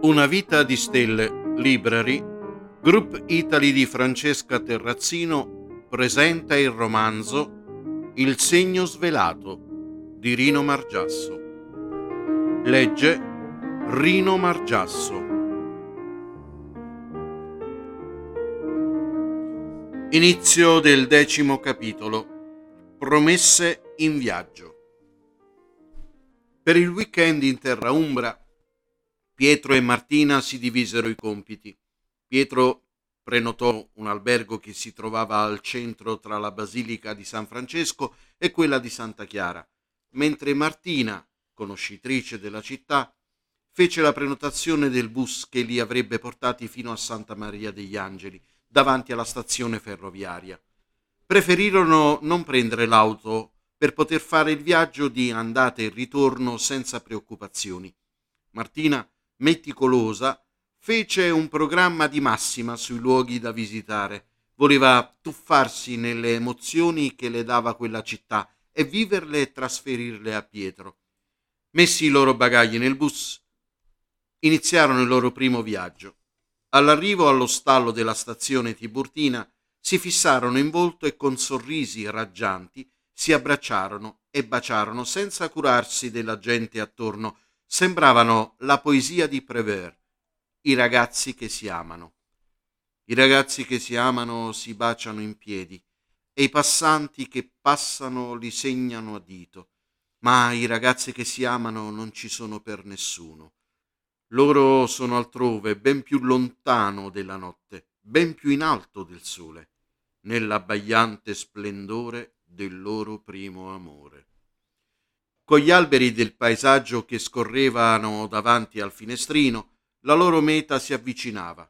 Una vita di stelle, Library, Group Italy di Francesca Terrazzino presenta il romanzo Il segno svelato di Rino Margiasso. Legge Rino Margiasso. Inizio del decimo capitolo. Promesse in viaggio. Per il weekend in terra umbra Pietro e Martina si divisero i compiti. Pietro prenotò un albergo che si trovava al centro tra la Basilica di San Francesco e quella di Santa Chiara, mentre Martina, conoscitrice della città, fece la prenotazione del bus che li avrebbe portati fino a Santa Maria degli Angeli, davanti alla stazione ferroviaria. Preferirono non prendere l'auto per poter fare il viaggio di andata e ritorno senza preoccupazioni. Martina meticolosa, fece un programma di massima sui luoghi da visitare. Voleva tuffarsi nelle emozioni che le dava quella città e viverle e trasferirle a Pietro. Messi i loro bagagli nel bus, iniziarono il loro primo viaggio. All'arrivo allo stallo della stazione Tiburtina si fissarono in volto e con sorrisi raggianti si abbracciarono e baciarono senza curarsi della gente attorno sembravano la poesia di Prévert, i ragazzi che si amano. I ragazzi che si amano si baciano in piedi e i passanti che passano li segnano a dito, ma i ragazzi che si amano non ci sono per nessuno. Loro sono altrove, ben più lontano della notte, ben più in alto del sole, nell'abbagliante splendore del loro primo amore con gli alberi del paesaggio che scorrevano davanti al finestrino, la loro meta si avvicinava.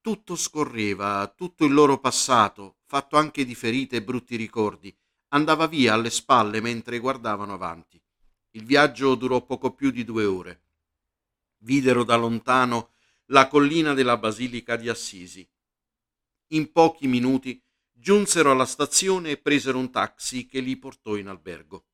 Tutto scorreva, tutto il loro passato, fatto anche di ferite e brutti ricordi, andava via alle spalle mentre guardavano avanti. Il viaggio durò poco più di due ore. Videro da lontano la collina della Basilica di Assisi. In pochi minuti giunsero alla stazione e presero un taxi che li portò in albergo.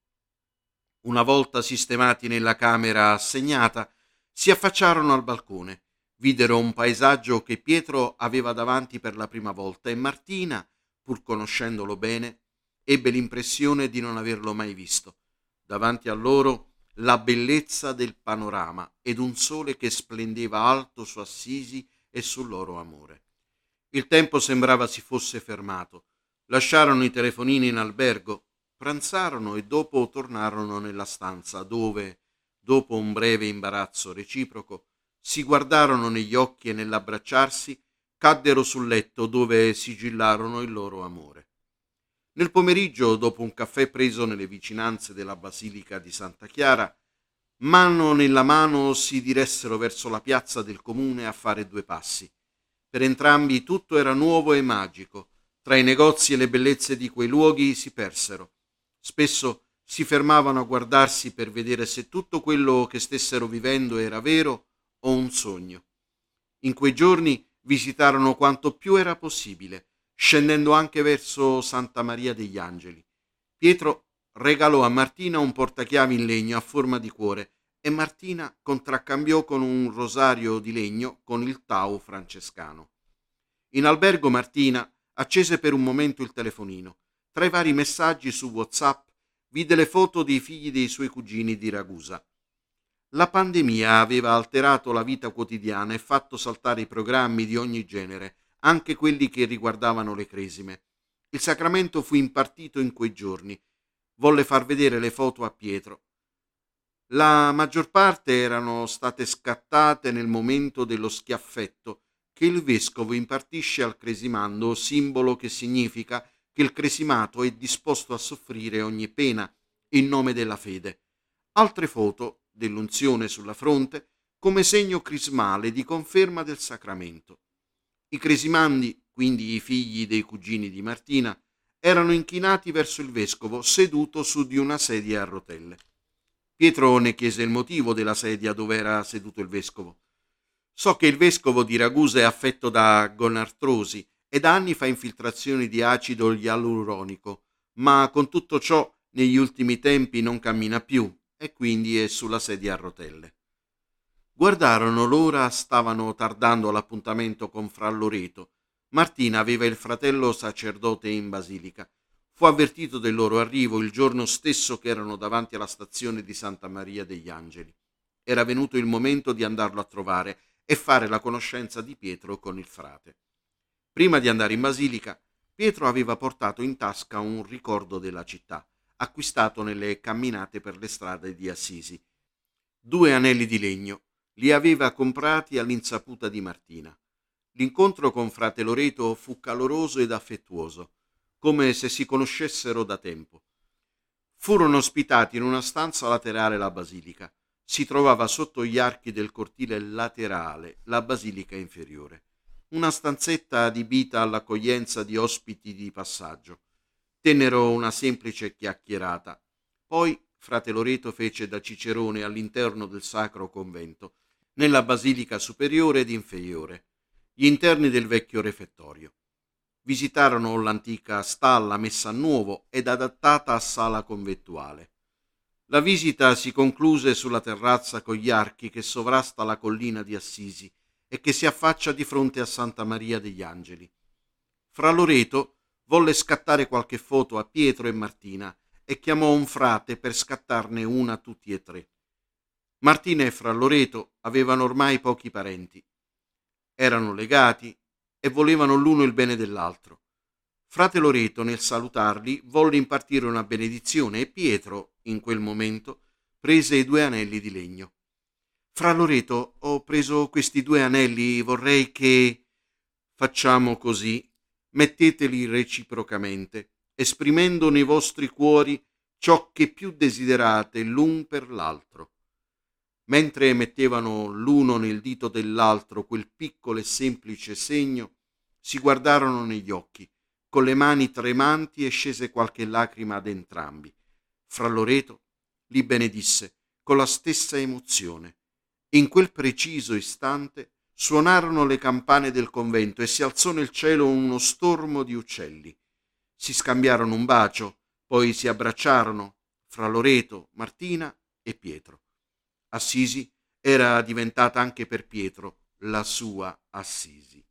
Una volta sistemati nella camera assegnata, si affacciarono al balcone, videro un paesaggio che Pietro aveva davanti per la prima volta e Martina, pur conoscendolo bene, ebbe l'impressione di non averlo mai visto. Davanti a loro la bellezza del panorama ed un sole che splendeva alto su Assisi e sul loro amore. Il tempo sembrava si fosse fermato. Lasciarono i telefonini in albergo, pranzarono e dopo tornarono nella stanza dove, dopo un breve imbarazzo reciproco, si guardarono negli occhi e nell'abbracciarsi caddero sul letto dove sigillarono il loro amore. Nel pomeriggio, dopo un caffè preso nelle vicinanze della Basilica di Santa Chiara, mano nella mano si diressero verso la piazza del comune a fare due passi. Per entrambi tutto era nuovo e magico. Tra i negozi e le bellezze di quei luoghi si persero. Spesso si fermavano a guardarsi per vedere se tutto quello che stessero vivendo era vero o un sogno. In quei giorni visitarono quanto più era possibile, scendendo anche verso Santa Maria degli Angeli. Pietro regalò a Martina un portachiavi in legno a forma di cuore e Martina contraccambiò con un rosario di legno con il tau francescano. In albergo Martina accese per un momento il telefonino tra i vari messaggi su WhatsApp vide le foto dei figli dei suoi cugini di Ragusa. La pandemia aveva alterato la vita quotidiana e fatto saltare i programmi di ogni genere, anche quelli che riguardavano le cresime. Il sacramento fu impartito in quei giorni. Volle far vedere le foto a Pietro. La maggior parte erano state scattate nel momento dello schiaffetto che il vescovo impartisce al cresimando, simbolo che significa che il cresimato è disposto a soffrire ogni pena in nome della fede. Altre foto dell'unzione sulla fronte come segno crismale di conferma del sacramento. I cresimandi, quindi i figli dei cugini di Martina, erano inchinati verso il vescovo seduto su di una sedia a rotelle. Pietro ne chiese il motivo della sedia dove era seduto il vescovo. So che il vescovo di Ragusa è affetto da gonartrosi e da anni fa infiltrazioni di acido ialuronico, ma con tutto ciò negli ultimi tempi non cammina più e quindi è sulla sedia a rotelle. Guardarono l'ora, stavano tardando all'appuntamento con Fra Loreto. Martina aveva il fratello sacerdote in basilica. Fu avvertito del loro arrivo il giorno stesso che erano davanti alla stazione di Santa Maria degli Angeli. Era venuto il momento di andarlo a trovare e fare la conoscenza di Pietro con il frate. Prima di andare in basilica, Pietro aveva portato in tasca un ricordo della città, acquistato nelle camminate per le strade di Assisi. Due anelli di legno li aveva comprati all'insaputa di Martina. L'incontro con frate Loreto fu caloroso ed affettuoso, come se si conoscessero da tempo. Furono ospitati in una stanza laterale la basilica. Si trovava sotto gli archi del cortile laterale la basilica inferiore una stanzetta adibita all'accoglienza di ospiti di passaggio. Tennero una semplice chiacchierata. Poi frate Loreto fece da cicerone all'interno del sacro convento, nella basilica superiore ed inferiore, gli interni del vecchio refettorio. Visitarono l'antica stalla messa a nuovo ed adattata a sala convettuale. La visita si concluse sulla terrazza con gli archi che sovrasta la collina di Assisi e che si affaccia di fronte a Santa Maria degli Angeli. Fra Loreto volle scattare qualche foto a Pietro e Martina e chiamò un frate per scattarne una tutti e tre. Martina e Fra Loreto avevano ormai pochi parenti. Erano legati e volevano l'uno il bene dell'altro. Frate Loreto, nel salutarli, volle impartire una benedizione e Pietro, in quel momento, prese i due anelli di legno. Fra Loreto, ho preso questi due anelli, vorrei che... Facciamo così, metteteli reciprocamente, esprimendo nei vostri cuori ciò che più desiderate l'un per l'altro. Mentre mettevano l'uno nel dito dell'altro quel piccolo e semplice segno, si guardarono negli occhi, con le mani tremanti e scese qualche lacrima ad entrambi. Fra Loreto li benedisse con la stessa emozione in quel preciso istante suonarono le campane del convento e si alzò nel cielo uno stormo di uccelli. Si scambiarono un bacio, poi si abbracciarono fra Loreto, Martina e Pietro. Assisi era diventata anche per Pietro la sua Assisi.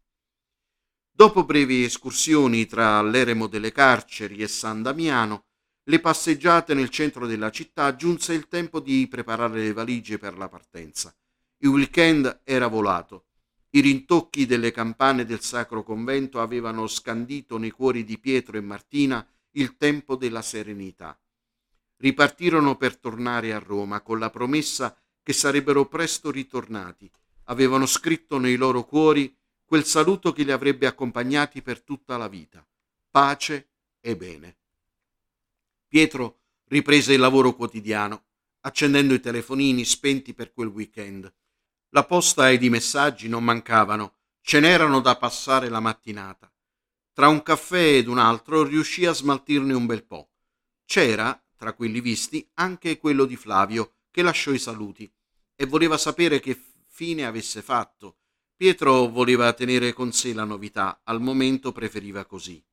Dopo brevi escursioni tra l'eremo delle carceri e San Damiano, le passeggiate nel centro della città giunse il tempo di preparare le valigie per la partenza. Il weekend era volato. I rintocchi delle campane del sacro convento avevano scandito nei cuori di Pietro e Martina il tempo della serenità. Ripartirono per tornare a Roma con la promessa che sarebbero presto ritornati. Avevano scritto nei loro cuori quel saluto che li avrebbe accompagnati per tutta la vita. Pace e bene. Pietro riprese il lavoro quotidiano, accendendo i telefonini spenti per quel weekend. La posta ed i messaggi non mancavano, ce n'erano da passare la mattinata. Tra un caffè ed un altro riuscì a smaltirne un bel po'. C'era, tra quelli visti, anche quello di Flavio, che lasciò i saluti e voleva sapere che fine avesse fatto. Pietro voleva tenere con sé la novità, al momento preferiva così.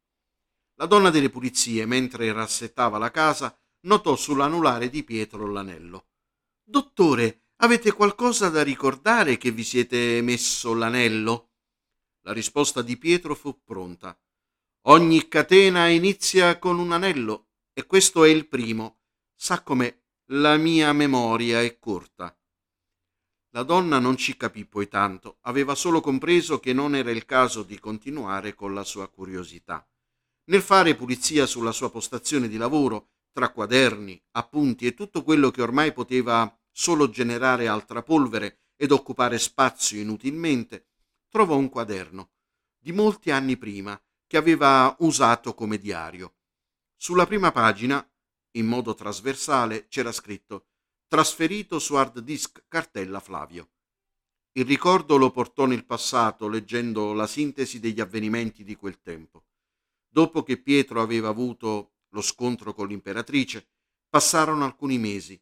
La donna delle pulizie, mentre rassettava la casa, notò sull'anulare di Pietro l'anello. Dottore, Avete qualcosa da ricordare che vi siete messo l'anello? La risposta di Pietro fu pronta. Ogni catena inizia con un anello e questo è il primo. Sa come la mia memoria è corta. La donna non ci capì poi tanto, aveva solo compreso che non era il caso di continuare con la sua curiosità. Nel fare pulizia sulla sua postazione di lavoro, tra quaderni, appunti e tutto quello che ormai poteva solo generare altra polvere ed occupare spazio inutilmente, trovò un quaderno di molti anni prima che aveva usato come diario. Sulla prima pagina, in modo trasversale, c'era scritto trasferito su hard disk cartella Flavio. Il ricordo lo portò nel passato leggendo la sintesi degli avvenimenti di quel tempo. Dopo che Pietro aveva avuto lo scontro con l'imperatrice, passarono alcuni mesi.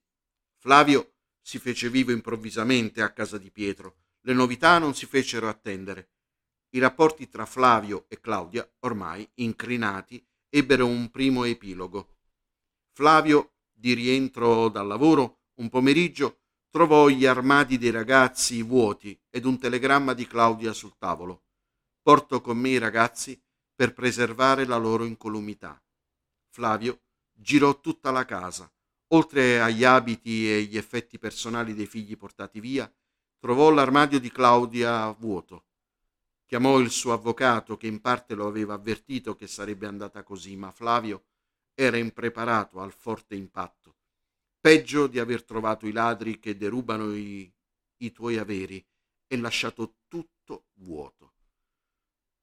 Flavio si fece vivo improvvisamente a casa di Pietro. Le novità non si fecero attendere. I rapporti tra Flavio e Claudia, ormai incrinati, ebbero un primo epilogo. Flavio, di rientro dal lavoro, un pomeriggio, trovò gli armadi dei ragazzi vuoti ed un telegramma di Claudia sul tavolo. Porto con me i ragazzi per preservare la loro incolumità. Flavio girò tutta la casa. Oltre agli abiti e gli effetti personali dei figli portati via, trovò l'armadio di Claudia vuoto. Chiamò il suo avvocato che in parte lo aveva avvertito che sarebbe andata così, ma Flavio era impreparato al forte impatto peggio di aver trovato i ladri che derubano i, i tuoi averi e lasciato tutto vuoto.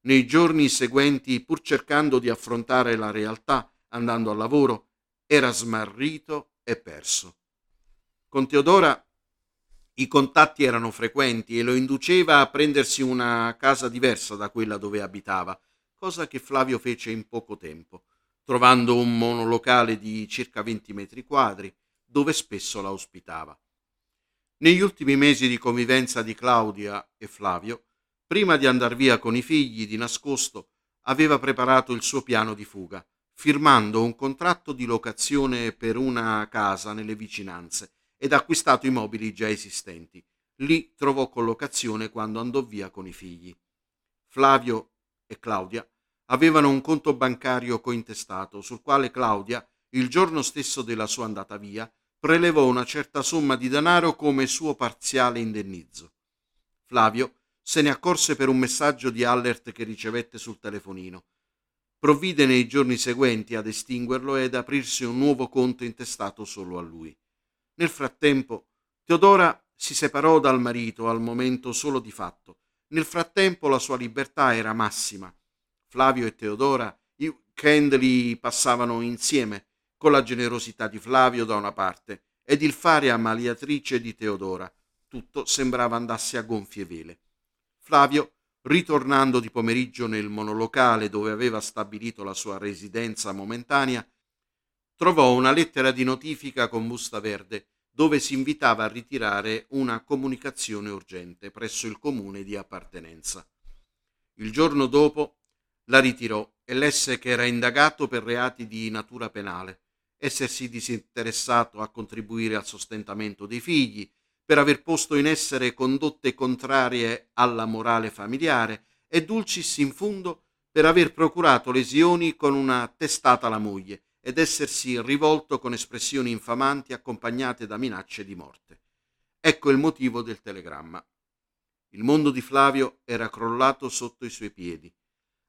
Nei giorni seguenti, pur cercando di affrontare la realtà, andando al lavoro, era smarrito e perso. Con Teodora i contatti erano frequenti e lo induceva a prendersi una casa diversa da quella dove abitava, cosa che Flavio fece in poco tempo, trovando un monolocale di circa 20 metri quadri, dove spesso la ospitava. Negli ultimi mesi di convivenza di Claudia e Flavio, prima di andar via con i figli di nascosto, aveva preparato il suo piano di fuga, firmando un contratto di locazione per una casa nelle vicinanze ed acquistato i mobili già esistenti. Lì trovò collocazione quando andò via con i figli. Flavio e Claudia avevano un conto bancario cointestato sul quale Claudia, il giorno stesso della sua andata via, prelevò una certa somma di denaro come suo parziale indennizzo. Flavio se ne accorse per un messaggio di Allert che ricevette sul telefonino. Provvide nei giorni seguenti ad estinguerlo ed aprirsi un nuovo conto intestato solo a lui. Nel frattempo, Teodora si separò dal marito al momento solo di fatto. Nel frattempo la sua libertà era massima. Flavio e Teodora i weekend li passavano insieme, con la generosità di Flavio da una parte ed il fare ammaliatrice di Teodora. Tutto sembrava andasse a gonfie vele. Flavio, ritornando di pomeriggio nel monolocale dove aveva stabilito la sua residenza momentanea, trovò una lettera di notifica con busta verde dove si invitava a ritirare una comunicazione urgente presso il comune di appartenenza. Il giorno dopo la ritirò e lesse che era indagato per reati di natura penale essersi disinteressato a contribuire al sostentamento dei figli, per aver posto in essere condotte contrarie alla morale familiare e dulcis in fundo per aver procurato lesioni con una testata alla moglie ed essersi rivolto con espressioni infamanti accompagnate da minacce di morte. Ecco il motivo del telegramma. Il mondo di Flavio era crollato sotto i suoi piedi.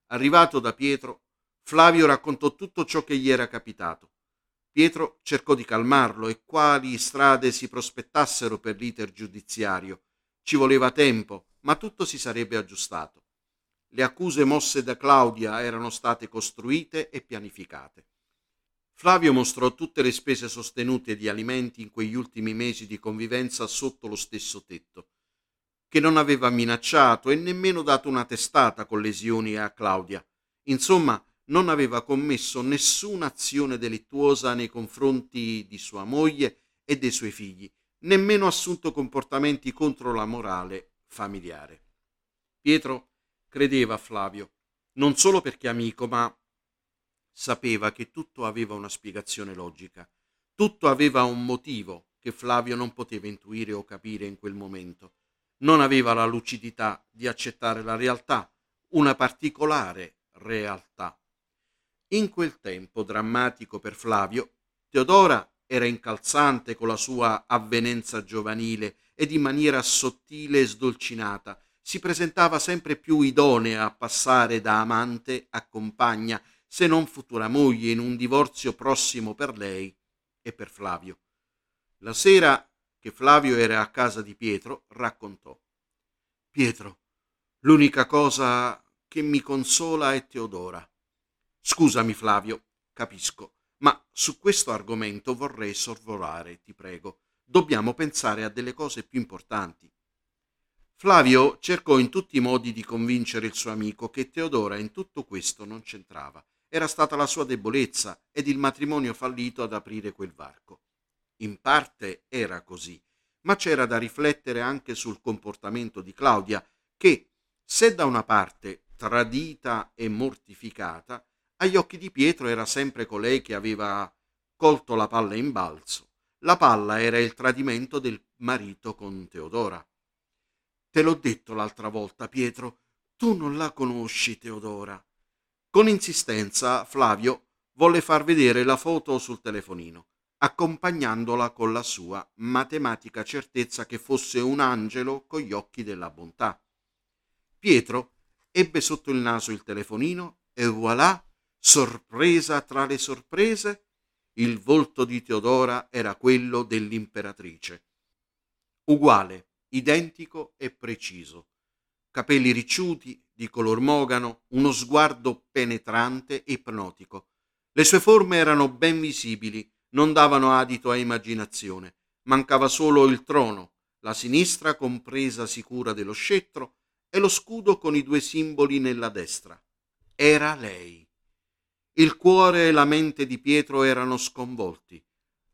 Arrivato da Pietro, Flavio raccontò tutto ciò che gli era capitato Pietro cercò di calmarlo e quali strade si prospettassero per l'iter giudiziario. Ci voleva tempo, ma tutto si sarebbe aggiustato. Le accuse mosse da Claudia erano state costruite e pianificate. Flavio mostrò tutte le spese sostenute di alimenti in quegli ultimi mesi di convivenza sotto lo stesso tetto, che non aveva minacciato e nemmeno dato una testata con lesioni a Claudia. Insomma, non aveva commesso nessuna azione delittuosa nei confronti di sua moglie e dei suoi figli, nemmeno assunto comportamenti contro la morale familiare. Pietro credeva a Flavio, non solo perché amico, ma sapeva che tutto aveva una spiegazione logica, tutto aveva un motivo che Flavio non poteva intuire o capire in quel momento. Non aveva la lucidità di accettare la realtà, una particolare realtà. In quel tempo drammatico per Flavio, Teodora era incalzante con la sua avvenenza giovanile ed in maniera sottile e sdolcinata si presentava sempre più idonea a passare da amante a compagna, se non futura moglie, in un divorzio prossimo per lei e per Flavio. La sera che Flavio era a casa di Pietro, raccontò. Pietro, l'unica cosa che mi consola è Teodora. Scusami Flavio, capisco, ma su questo argomento vorrei sorvolare, ti prego. Dobbiamo pensare a delle cose più importanti. Flavio cercò in tutti i modi di convincere il suo amico che Teodora in tutto questo non c'entrava. Era stata la sua debolezza ed il matrimonio fallito ad aprire quel varco. In parte era così, ma c'era da riflettere anche sul comportamento di Claudia, che, se da una parte tradita e mortificata, agli occhi di Pietro era sempre colei che aveva colto la palla in balzo. La palla era il tradimento del marito con Teodora. Te l'ho detto l'altra volta, Pietro, tu non la conosci, Teodora. Con insistenza Flavio volle far vedere la foto sul telefonino, accompagnandola con la sua matematica certezza che fosse un angelo con gli occhi della bontà. Pietro ebbe sotto il naso il telefonino e voilà, sorpresa tra le sorprese, il volto di Teodora era quello dell'imperatrice. Uguale, identico e preciso. Capelli ricciuti, di color mogano, uno sguardo penetrante e ipnotico. Le sue forme erano ben visibili, non davano adito a immaginazione. Mancava solo il trono, la sinistra compresa sicura dello scettro e lo scudo con i due simboli nella destra. Era lei. Il cuore e la mente di Pietro erano sconvolti.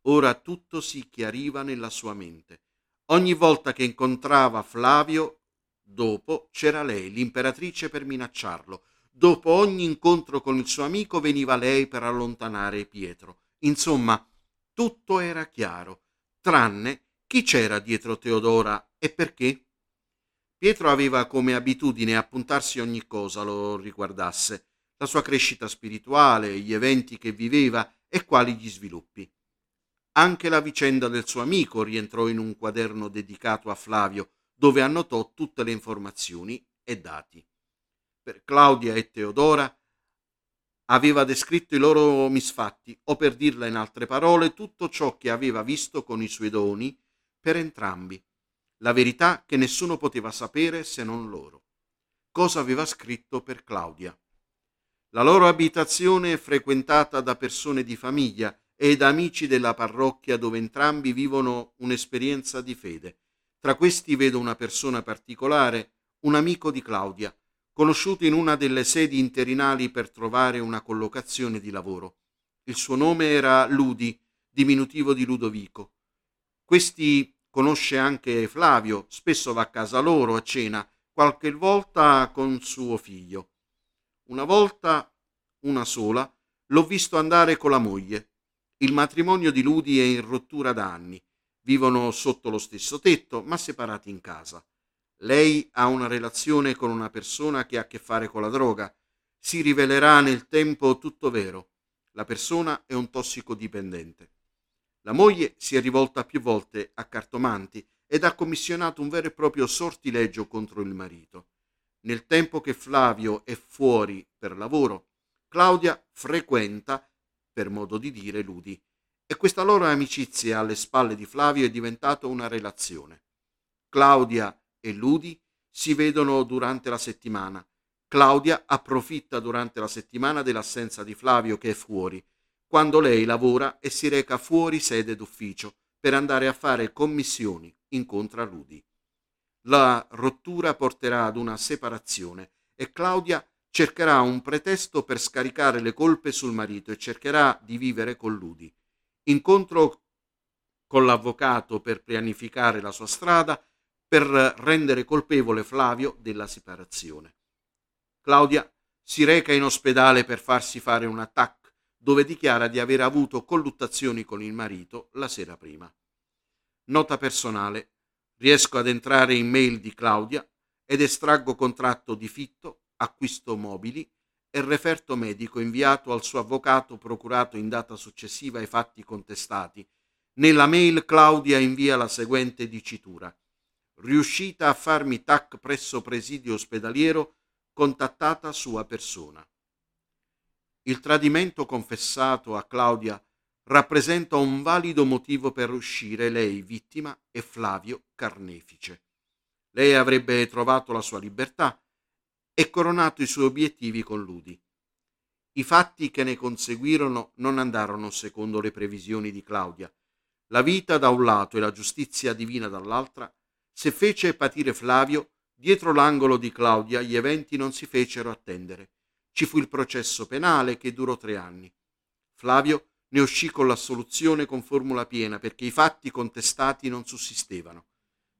Ora tutto si chiariva nella sua mente. Ogni volta che incontrava Flavio, dopo c'era lei, l'imperatrice, per minacciarlo. Dopo ogni incontro con il suo amico veniva lei per allontanare Pietro. Insomma, tutto era chiaro, tranne chi c'era dietro Teodora e perché. Pietro aveva come abitudine appuntarsi ogni cosa lo riguardasse, la sua crescita spirituale, gli eventi che viveva e quali gli sviluppi. Anche la vicenda del suo amico rientrò in un quaderno dedicato a Flavio, dove annotò tutte le informazioni e dati. Per Claudia e Teodora aveva descritto i loro misfatti, o per dirla in altre parole, tutto ciò che aveva visto con i suoi doni per entrambi la verità che nessuno poteva sapere se non loro. Cosa aveva scritto per Claudia? La loro abitazione è frequentata da persone di famiglia e da amici della parrocchia dove entrambi vivono un'esperienza di fede. Tra questi vedo una persona particolare, un amico di Claudia, conosciuto in una delle sedi interinali per trovare una collocazione di lavoro. Il suo nome era Ludi, diminutivo di Ludovico. Questi Conosce anche Flavio, spesso va a casa loro a cena, qualche volta con suo figlio. Una volta, una sola, l'ho visto andare con la moglie. Il matrimonio di Ludi è in rottura da anni. Vivono sotto lo stesso tetto, ma separati in casa. Lei ha una relazione con una persona che ha a che fare con la droga. Si rivelerà nel tempo tutto vero. La persona è un tossicodipendente. La moglie si è rivolta più volte a cartomanti ed ha commissionato un vero e proprio sortileggio contro il marito. Nel tempo che Flavio è fuori per lavoro, Claudia frequenta, per modo di dire, Ludi, e questa loro amicizia alle spalle di Flavio è diventata una relazione. Claudia e Ludi si vedono durante la settimana. Claudia approfitta durante la settimana dell'assenza di Flavio che è fuori quando lei lavora e si reca fuori sede d'ufficio per andare a fare commissioni incontra Rudy. La rottura porterà ad una separazione e Claudia cercherà un pretesto per scaricare le colpe sul marito e cercherà di vivere con Ludi. Incontro con l'avvocato per pianificare la sua strada per rendere colpevole Flavio della separazione. Claudia si reca in ospedale per farsi fare un attacco dove dichiara di aver avuto colluttazioni con il marito la sera prima. Nota personale. Riesco ad entrare in mail di Claudia ed estraggo contratto di fitto, acquisto mobili e referto medico inviato al suo avvocato procurato in data successiva ai fatti contestati. Nella mail Claudia invia la seguente dicitura. Riuscita a farmi tac presso presidio ospedaliero, contattata sua persona. Il tradimento confessato a Claudia rappresenta un valido motivo per uscire lei vittima e Flavio carnefice. Lei avrebbe trovato la sua libertà e coronato i suoi obiettivi con Ludi. I fatti che ne conseguirono non andarono secondo le previsioni di Claudia. La vita da un lato e la giustizia divina dall'altra, se fece patire Flavio, dietro l'angolo di Claudia gli eventi non si fecero attendere. Ci fu il processo penale che durò tre anni. Flavio ne uscì con l'assoluzione con formula piena perché i fatti contestati non sussistevano.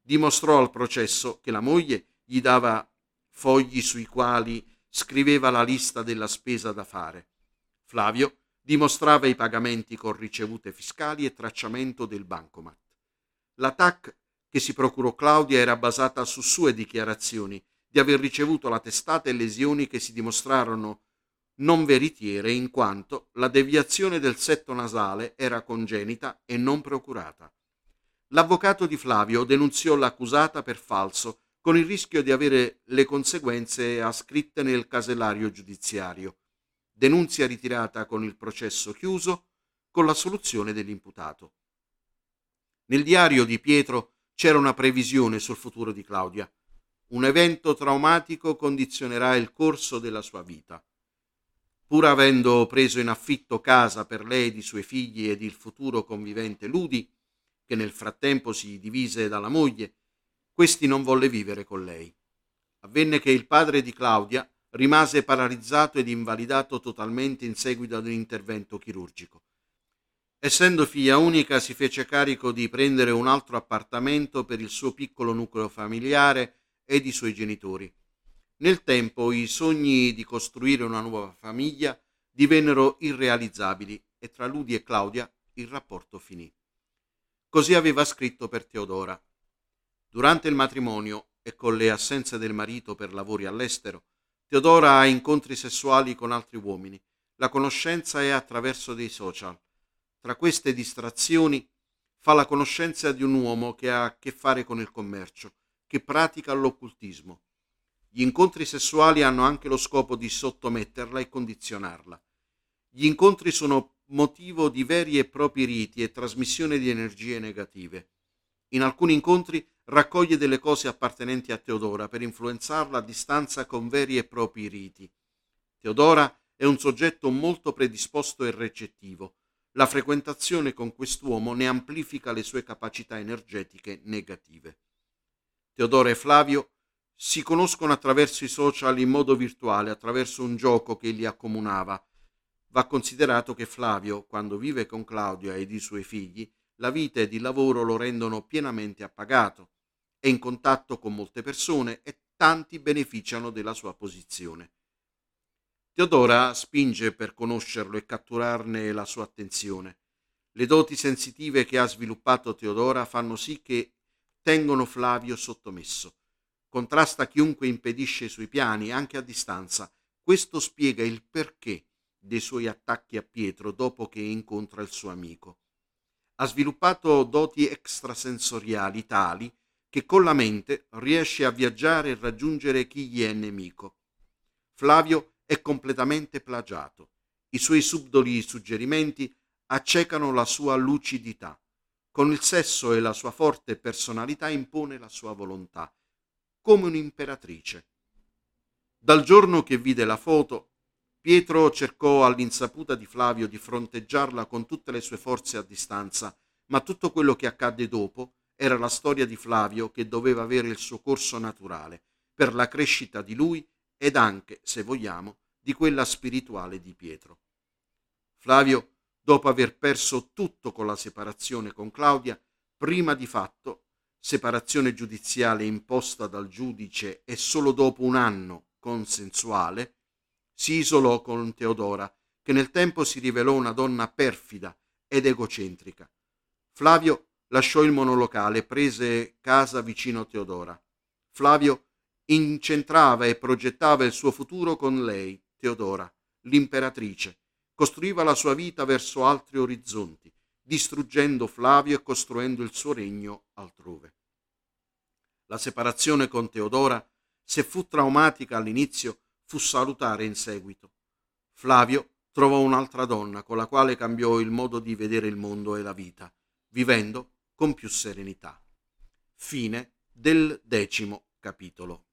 Dimostrò al processo che la moglie gli dava fogli sui quali scriveva la lista della spesa da fare. Flavio dimostrava i pagamenti con ricevute fiscali e tracciamento del bancomat. La TAC che si procurò Claudia era basata su sue dichiarazioni di aver ricevuto la testata e lesioni che si dimostrarono non veritiere in quanto la deviazione del setto nasale era congenita e non procurata. L'avvocato di Flavio denunziò l'accusata per falso con il rischio di avere le conseguenze ascritte nel casellario giudiziario. Denunzia ritirata con il processo chiuso con la soluzione dell'imputato. Nel diario di Pietro c'era una previsione sul futuro di Claudia. Un evento traumatico condizionerà il corso della sua vita. Pur avendo preso in affitto casa per lei, i suoi figli ed il futuro convivente Ludi, che nel frattempo si divise dalla moglie, questi non volle vivere con lei. Avvenne che il padre di Claudia rimase paralizzato ed invalidato totalmente in seguito ad un intervento chirurgico. Essendo figlia unica si fece carico di prendere un altro appartamento per il suo piccolo nucleo familiare ed i suoi genitori. Nel tempo i sogni di costruire una nuova famiglia divennero irrealizzabili e tra Ludi e Claudia il rapporto finì. Così aveva scritto per Teodora. Durante il matrimonio e con le assenze del marito per lavori all'estero, Teodora ha incontri sessuali con altri uomini. La conoscenza è attraverso dei social tra queste distrazioni fa la conoscenza di un uomo che ha a che fare con il commercio, che pratica l'occultismo. Gli incontri sessuali hanno anche lo scopo di sottometterla e condizionarla. Gli incontri sono motivo di veri e propri riti e trasmissione di energie negative. In alcuni incontri raccoglie delle cose appartenenti a Teodora per influenzarla a distanza con veri e propri riti. Teodora è un soggetto molto predisposto e recettivo, la frequentazione con quest'uomo ne amplifica le sue capacità energetiche negative. Teodoro e Flavio si conoscono attraverso i social in modo virtuale, attraverso un gioco che li accomunava. Va considerato che Flavio, quando vive con Claudia ed i suoi figli, la vita ed il lavoro lo rendono pienamente appagato, è in contatto con molte persone e tanti beneficiano della sua posizione. Teodora spinge per conoscerlo e catturarne la sua attenzione. Le doti sensitive che ha sviluppato Teodora fanno sì che tengono Flavio sottomesso. Contrasta chiunque impedisce i suoi piani, anche a distanza. Questo spiega il perché dei suoi attacchi a Pietro dopo che incontra il suo amico. Ha sviluppato doti extrasensoriali tali che con la mente riesce a viaggiare e raggiungere chi gli è nemico. Flavio è completamente plagiato. I suoi subdoli suggerimenti accecano la sua lucidità. Con il sesso e la sua forte personalità impone la sua volontà, come un'imperatrice. Dal giorno che vide la foto, Pietro cercò all'insaputa di Flavio di fronteggiarla con tutte le sue forze a distanza, ma tutto quello che accadde dopo era la storia di Flavio che doveva avere il suo corso naturale per la crescita di lui ed anche, se vogliamo, di quella spirituale di Pietro. Flavio, dopo aver perso tutto con la separazione con Claudia, prima di fatto, separazione giudiziale imposta dal giudice e solo dopo un anno consensuale, si isolò con Teodora, che nel tempo si rivelò una donna perfida ed egocentrica. Flavio lasciò il monolocale e prese casa vicino a Teodora. Flavio incentrava e progettava il suo futuro con lei, Teodora, l'imperatrice, costruiva la sua vita verso altri orizzonti, distruggendo Flavio e costruendo il suo regno altrove. La separazione con Teodora, se fu traumatica all'inizio, fu salutare in seguito. Flavio trovò un'altra donna con la quale cambiò il modo di vedere il mondo e la vita, vivendo con più serenità. Fine del decimo capitolo.